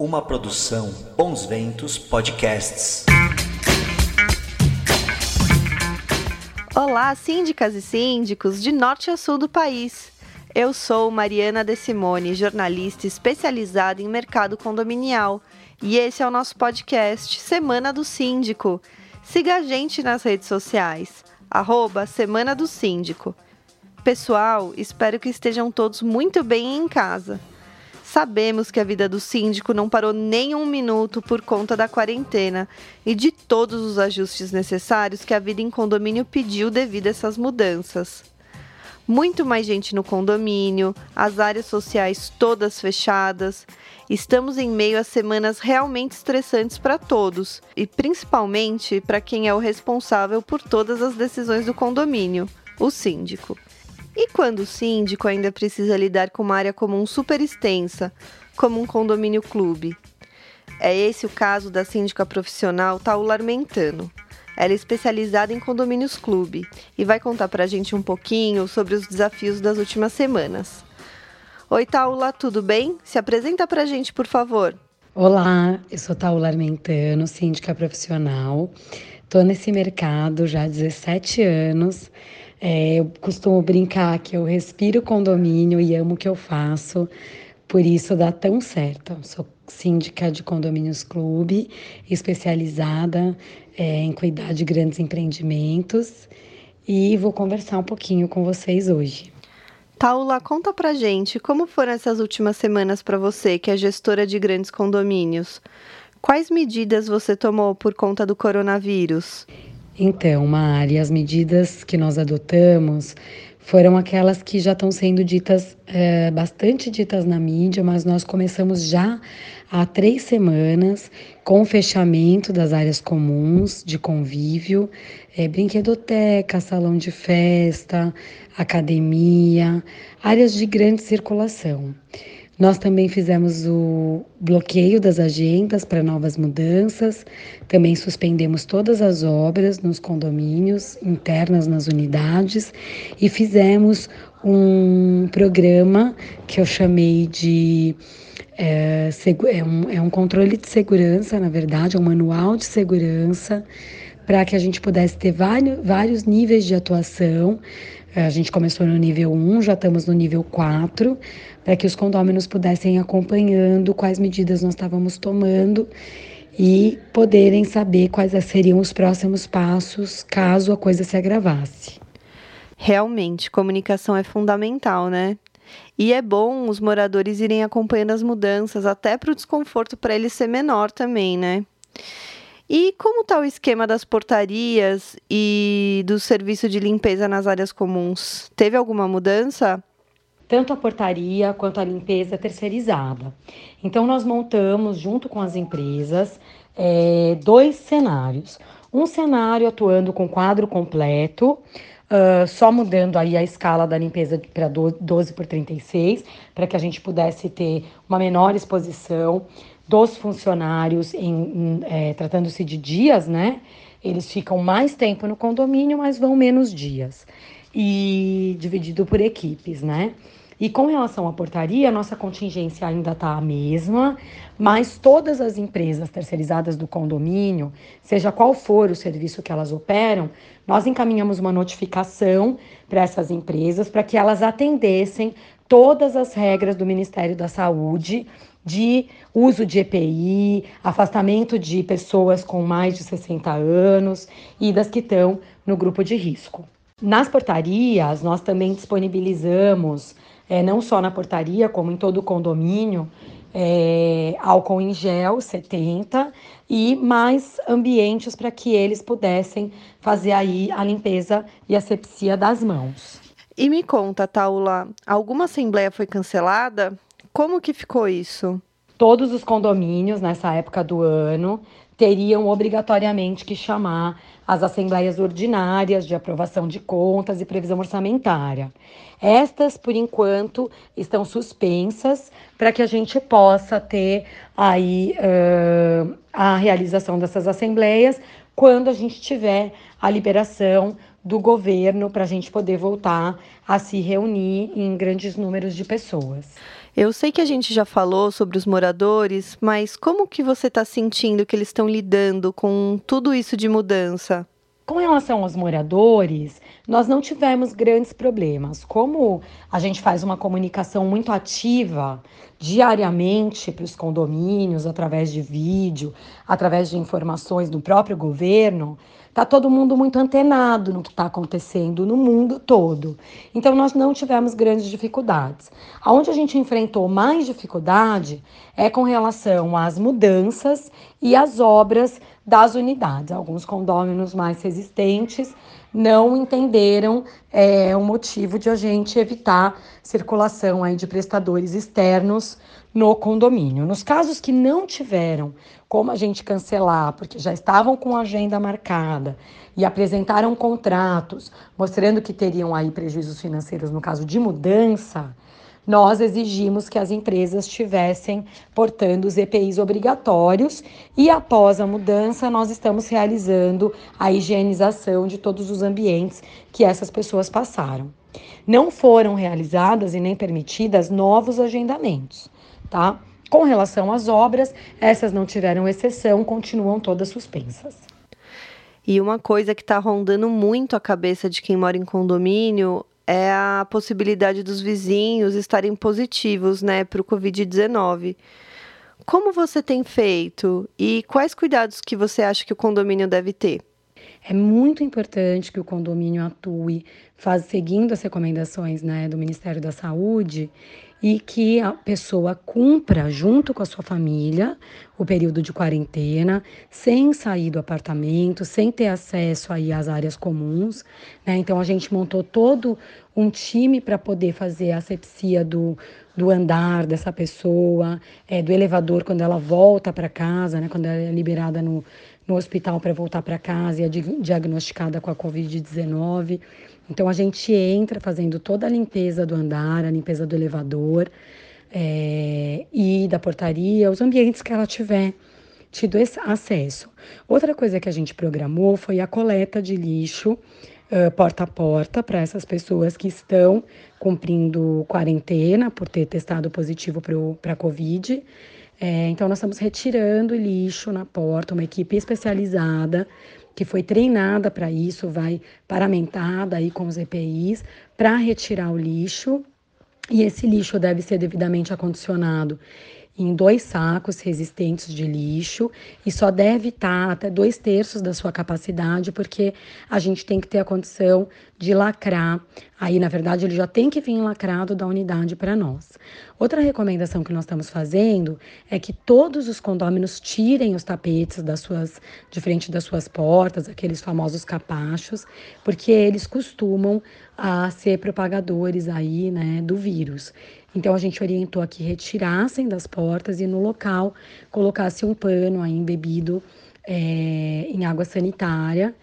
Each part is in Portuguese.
Uma produção Bons Ventos Podcasts. Olá, síndicas e síndicos de norte a sul do país. Eu sou Mariana De Simone, jornalista especializada em mercado condominial, e esse é o nosso podcast Semana do Síndico. Siga a gente nas redes sociais, arroba Semana do Síndico. Pessoal, espero que estejam todos muito bem em casa. Sabemos que a vida do síndico não parou nem um minuto por conta da quarentena e de todos os ajustes necessários que a vida em condomínio pediu devido a essas mudanças. Muito mais gente no condomínio, as áreas sociais todas fechadas. Estamos em meio a semanas realmente estressantes para todos e principalmente para quem é o responsável por todas as decisões do condomínio, o síndico. E quando o síndico ainda precisa lidar com uma área comum super extensa, como um condomínio clube? É esse o caso da síndica profissional Taula Armentano. Ela é especializada em condomínios clube e vai contar para a gente um pouquinho sobre os desafios das últimas semanas. Oi, Taula, tudo bem? Se apresenta para a gente, por favor. Olá, eu sou Taula Armentano, síndica profissional. Estou nesse mercado já há 17 anos. É, eu costumo brincar que eu respiro condomínio e amo o que eu faço, por isso dá tão certo. Sou síndica de condomínios clube, especializada é, em cuidar de grandes empreendimentos e vou conversar um pouquinho com vocês hoje. Taula, conta pra gente como foram essas últimas semanas para você, que é gestora de grandes condomínios. Quais medidas você tomou por conta do coronavírus? Então, Mari, as medidas que nós adotamos foram aquelas que já estão sendo ditas, é, bastante ditas na mídia, mas nós começamos já há três semanas com o fechamento das áreas comuns de convívio, é, brinquedoteca, salão de festa, academia, áreas de grande circulação. Nós também fizemos o bloqueio das agendas para novas mudanças, também suspendemos todas as obras nos condomínios, internas nas unidades, e fizemos um programa que eu chamei de. É, é, um, é um controle de segurança, na verdade, é um manual de segurança, para que a gente pudesse ter vários, vários níveis de atuação. A gente começou no nível 1, já estamos no nível 4 para que os condôminos pudessem acompanhando quais medidas nós estávamos tomando e poderem saber quais seriam os próximos passos caso a coisa se agravasse. Realmente, comunicação é fundamental, né? E é bom os moradores irem acompanhando as mudanças, até para o desconforto para eles ser menor também, né? E como está o esquema das portarias e do serviço de limpeza nas áreas comuns? Teve alguma mudança? tanto a portaria quanto a limpeza terceirizada. Então, nós montamos, junto com as empresas, é, dois cenários. Um cenário atuando com quadro completo, uh, só mudando aí a escala da limpeza para 12 por 36, para que a gente pudesse ter uma menor exposição dos funcionários, em, em é, tratando-se de dias, né? Eles ficam mais tempo no condomínio, mas vão menos dias. E dividido por equipes, né? E com relação à portaria, nossa contingência ainda está a mesma, mas todas as empresas terceirizadas do condomínio, seja qual for o serviço que elas operam, nós encaminhamos uma notificação para essas empresas para que elas atendessem todas as regras do Ministério da Saúde de uso de EPI, afastamento de pessoas com mais de 60 anos e das que estão no grupo de risco. Nas portarias, nós também disponibilizamos é, não só na portaria, como em todo o condomínio, é, álcool em gel 70 e mais ambientes para que eles pudessem fazer aí a limpeza e asepsia das mãos. E me conta, Taula, alguma assembleia foi cancelada? Como que ficou isso? Todos os condomínios nessa época do ano teriam obrigatoriamente que chamar as assembleias ordinárias de aprovação de contas e previsão orçamentária. Estas, por enquanto, estão suspensas para que a gente possa ter aí uh, a realização dessas assembleias quando a gente tiver a liberação do governo para a gente poder voltar a se reunir em grandes números de pessoas. Eu sei que a gente já falou sobre os moradores, mas como que você está sentindo que eles estão lidando com tudo isso de mudança? Com relação aos moradores, nós não tivemos grandes problemas. Como a gente faz uma comunicação muito ativa diariamente para os condomínios, através de vídeo, através de informações do próprio governo, está todo mundo muito antenado no que está acontecendo no mundo todo. Então, nós não tivemos grandes dificuldades. Aonde a gente enfrentou mais dificuldade é com relação às mudanças e às obras das unidades. Alguns condôminos mais resistentes não entenderam é, o motivo de a gente evitar circulação aí de prestadores externos no condomínio. Nos casos que não tiveram como a gente cancelar, porque já estavam com a agenda marcada e apresentaram contratos mostrando que teriam aí prejuízos financeiros no caso de mudança, nós exigimos que as empresas estivessem portando os EPIs obrigatórios e após a mudança nós estamos realizando a higienização de todos os ambientes que essas pessoas passaram. Não foram realizadas e nem permitidas novos agendamentos, tá? Com relação às obras, essas não tiveram exceção, continuam todas suspensas. E uma coisa que está rondando muito a cabeça de quem mora em condomínio é a possibilidade dos vizinhos estarem positivos, né, para o Covid-19. Como você tem feito e quais cuidados que você acha que o condomínio deve ter? É muito importante que o condomínio atue faz, seguindo as recomendações né, do Ministério da Saúde e que a pessoa cumpra junto com a sua família o período de quarentena, sem sair do apartamento, sem ter acesso aí às áreas comuns. Né? Então a gente montou todo um time para poder fazer a asepsia do, do andar dessa pessoa, é, do elevador quando ela volta para casa, né? quando ela é liberada no, no hospital para voltar para casa e é diagnosticada com a Covid-19. Então a gente entra fazendo toda a limpeza do andar, a limpeza do elevador é, e da portaria, os ambientes que ela tiver tido esse acesso. Outra coisa que a gente programou foi a coleta de lixo uh, porta a porta para essas pessoas que estão cumprindo quarentena por ter testado positivo para a Covid. É, então, nós estamos retirando lixo na porta, uma equipe especializada que foi treinada para isso, vai paramentada aí com os EPIs para retirar o lixo. E esse lixo deve ser devidamente acondicionado em dois sacos resistentes de lixo e só deve estar até dois terços da sua capacidade, porque a gente tem que ter a condição de lacrar. Aí, na verdade, ele já tem que vir lacrado da unidade para nós. Outra recomendação que nós estamos fazendo é que todos os condôminos tirem os tapetes das suas, de frente das suas portas, aqueles famosos capachos, porque eles costumam a ser propagadores aí, né, do vírus. Então a gente orientou aqui retirassem das portas e no local colocasse um pano aí embebido é, em água sanitária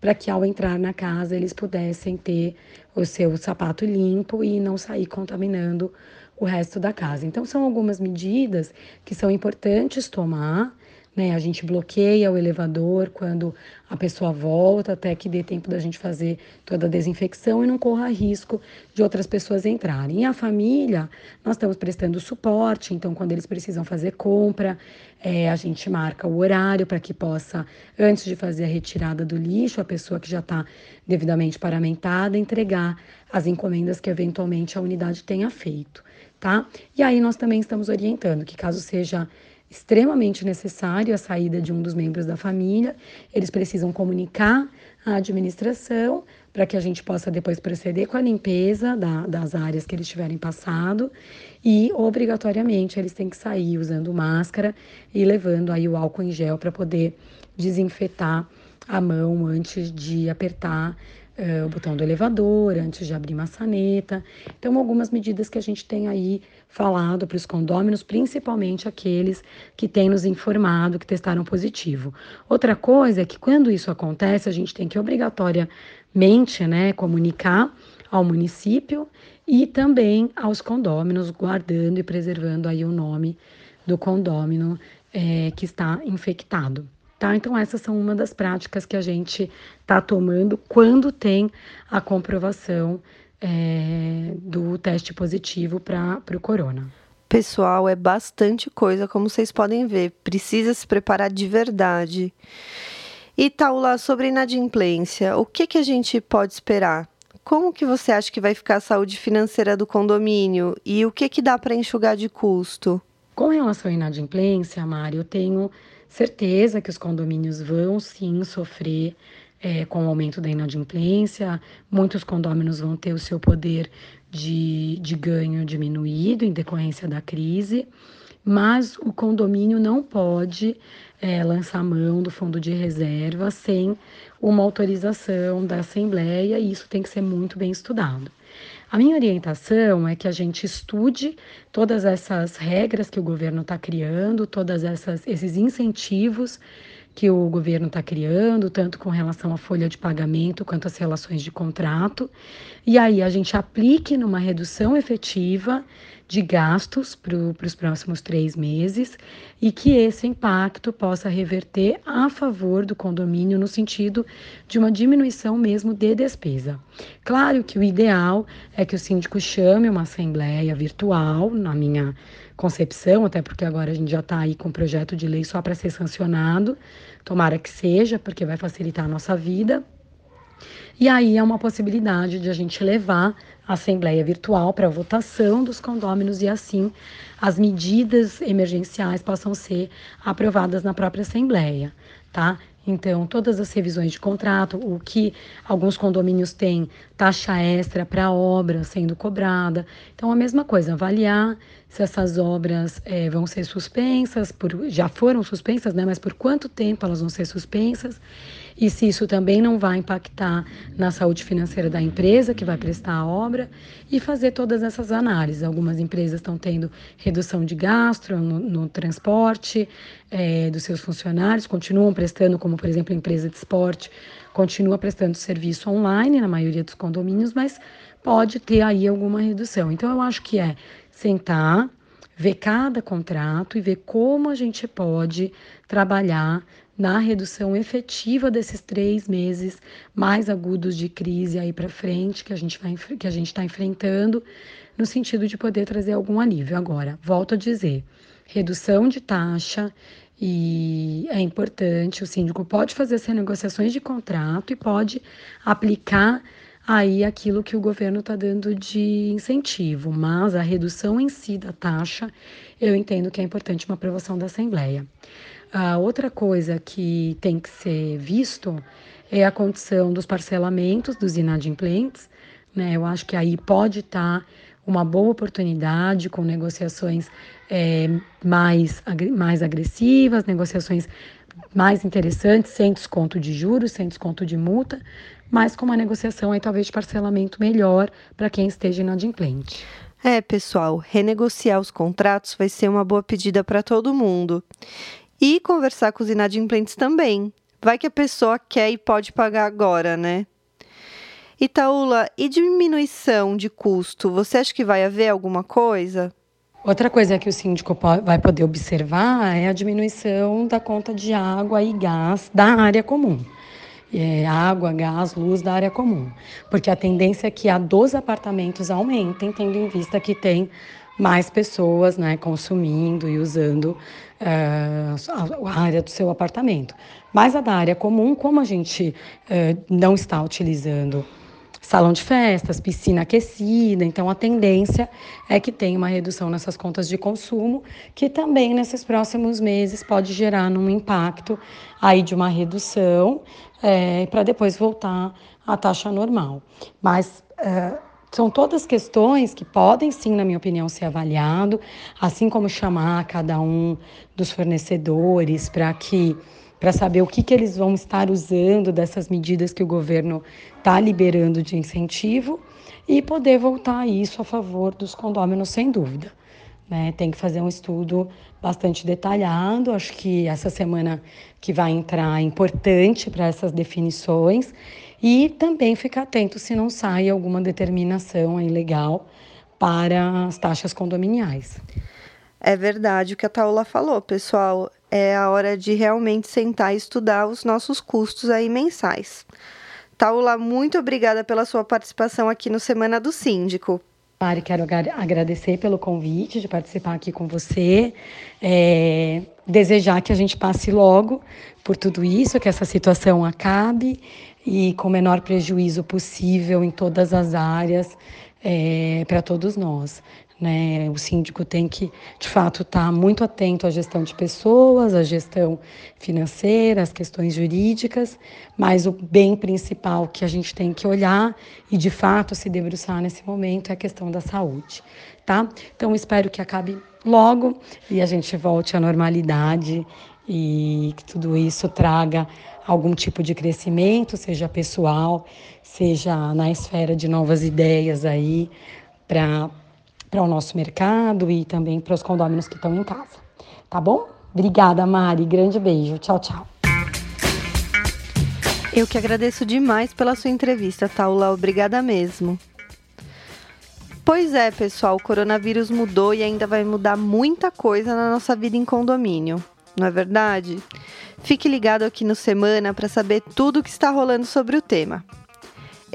para que ao entrar na casa eles pudessem ter o seu sapato limpo e não sair contaminando o resto da casa. Então são algumas medidas que são importantes tomar né? A gente bloqueia o elevador quando a pessoa volta, até que dê tempo da gente fazer toda a desinfecção e não corra risco de outras pessoas entrarem. E a família, nós estamos prestando suporte, então quando eles precisam fazer compra, é, a gente marca o horário para que possa, antes de fazer a retirada do lixo, a pessoa que já está devidamente paramentada, entregar as encomendas que eventualmente a unidade tenha feito, tá? E aí nós também estamos orientando que caso seja extremamente necessário a saída de um dos membros da família, eles precisam comunicar à administração para que a gente possa depois proceder com a limpeza da, das áreas que eles tiverem passado e obrigatoriamente eles têm que sair usando máscara e levando aí o álcool em gel para poder desinfetar a mão antes de apertar uh, o botão do elevador, antes de abrir maçaneta. Então, algumas medidas que a gente tem aí falado para os condôminos, principalmente aqueles que têm nos informado que testaram positivo. Outra coisa é que quando isso acontece, a gente tem que obrigatoriamente né, comunicar ao município e também aos condôminos, guardando e preservando aí o nome do condômino é, que está infectado. Tá? Então, essas são uma das práticas que a gente está tomando quando tem a comprovação é, do teste positivo para o corona. Pessoal, é bastante coisa, como vocês podem ver. Precisa se preparar de verdade. E Taula, sobre inadimplência, o que, que a gente pode esperar? Como que você acha que vai ficar a saúde financeira do condomínio e o que, que dá para enxugar de custo? Com relação à inadimplência, Mari, eu tenho certeza que os condomínios vão sim sofrer é, com o aumento da inadimplência. Muitos condôminos vão ter o seu poder de, de ganho diminuído em decorrência da crise, mas o condomínio não pode é, lançar mão do fundo de reserva sem uma autorização da Assembleia e isso tem que ser muito bem estudado. A minha orientação é que a gente estude todas essas regras que o governo está criando, todos esses incentivos que o governo está criando, tanto com relação à folha de pagamento quanto às relações de contrato. E aí a gente aplique numa redução efetiva de gastos para os próximos três meses e que esse impacto possa reverter a favor do condomínio no sentido de uma diminuição mesmo de despesa. Claro que o ideal é que o síndico chame uma assembleia virtual, na minha concepção, até porque agora a gente já está aí com o projeto de lei só para ser sancionado, tomara que seja, porque vai facilitar a nossa vida. E aí é uma possibilidade de a gente levar a Assembleia Virtual para votação dos condôminos e assim as medidas emergenciais possam ser aprovadas na própria Assembleia, tá? Então, todas as revisões de contrato, o que alguns condomínios têm taxa extra para obra sendo cobrada. Então, a mesma coisa, avaliar se essas obras é, vão ser suspensas, por, já foram suspensas, né, mas por quanto tempo elas vão ser suspensas e se isso também não vai impactar na saúde financeira da empresa que vai prestar a obra e fazer todas essas análises. Algumas empresas estão tendo redução de gasto no, no transporte é, dos seus funcionários, continuam prestando, como por exemplo a empresa de esporte, continua prestando serviço online na maioria dos condomínios, mas pode ter aí alguma redução. Então eu acho que é sentar, ver cada contrato e ver como a gente pode trabalhar na redução efetiva desses três meses mais agudos de crise aí para frente que a gente vai que a gente está enfrentando, no sentido de poder trazer algum alívio. Agora, volto a dizer, redução de taxa e é importante, o síndico pode fazer essas negociações de contrato e pode aplicar aí aquilo que o governo está dando de incentivo, mas a redução em si da taxa, eu entendo que é importante uma aprovação da Assembleia. A outra coisa que tem que ser visto é a condição dos parcelamentos dos inadimplentes. Né? Eu acho que aí pode estar tá uma boa oportunidade com negociações é, mais, mais agressivas, negociações mais interessantes, sem desconto de juros, sem desconto de multa, mas com uma negociação aí talvez de parcelamento melhor para quem esteja inadimplente. É, pessoal, renegociar os contratos vai ser uma boa pedida para todo mundo. E conversar com os inadimplentes também. Vai que a pessoa quer e pode pagar agora, né? Itaúla, e diminuição de custo? Você acha que vai haver alguma coisa? Outra coisa que o síndico vai poder observar é a diminuição da conta de água e gás da área comum. É, água, gás, luz da área comum. Porque a tendência é que a dos apartamentos aumentem, tendo em vista que tem mais pessoas né, consumindo e usando a área do seu apartamento. Mas a da área comum, como a gente uh, não está utilizando salão de festas, piscina aquecida, então a tendência é que tenha uma redução nessas contas de consumo, que também nesses próximos meses pode gerar um impacto aí de uma redução é, para depois voltar à taxa normal. Mas uh, são todas questões que podem, sim, na minha opinião, ser avaliado, assim como chamar cada um dos fornecedores para que para saber o que, que eles vão estar usando dessas medidas que o governo está liberando de incentivo e poder voltar isso a favor dos condôminos, sem dúvida. Né? Tem que fazer um estudo bastante detalhado. Acho que essa semana que vai entrar é importante para essas definições e também ficar atento se não sai alguma determinação ilegal para as taxas condominiais. É verdade o que a Taula falou, pessoal. É a hora de realmente sentar e estudar os nossos custos aí mensais. Taula, muito obrigada pela sua participação aqui no Semana do Síndico. Mari, quero agradecer pelo convite de participar aqui com você. É, desejar que a gente passe logo por tudo isso, que essa situação acabe e com o menor prejuízo possível em todas as áreas é, para todos nós. Né? O síndico tem que, de fato, estar tá muito atento à gestão de pessoas, à gestão financeira, às questões jurídicas, mas o bem principal que a gente tem que olhar e, de fato, se debruçar nesse momento é a questão da saúde. Tá? Então, espero que acabe logo e a gente volte à normalidade e que tudo isso traga algum tipo de crescimento, seja pessoal, seja na esfera de novas ideias aí para para o nosso mercado e também para os condôminos que estão em casa. Tá bom? Obrigada, Mari. Grande beijo. Tchau, tchau. Eu que agradeço demais pela sua entrevista, Taula. Obrigada mesmo. Pois é, pessoal, o coronavírus mudou e ainda vai mudar muita coisa na nossa vida em condomínio, não é verdade? Fique ligado aqui no Semana para saber tudo o que está rolando sobre o tema.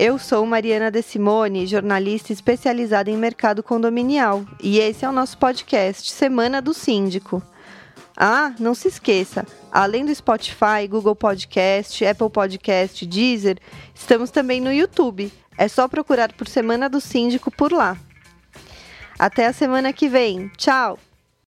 Eu sou Mariana De Simone, jornalista especializada em mercado condominial, e esse é o nosso podcast Semana do Síndico. Ah, não se esqueça, além do Spotify, Google Podcast, Apple Podcast, Deezer, estamos também no YouTube. É só procurar por Semana do Síndico por lá. Até a semana que vem. Tchau!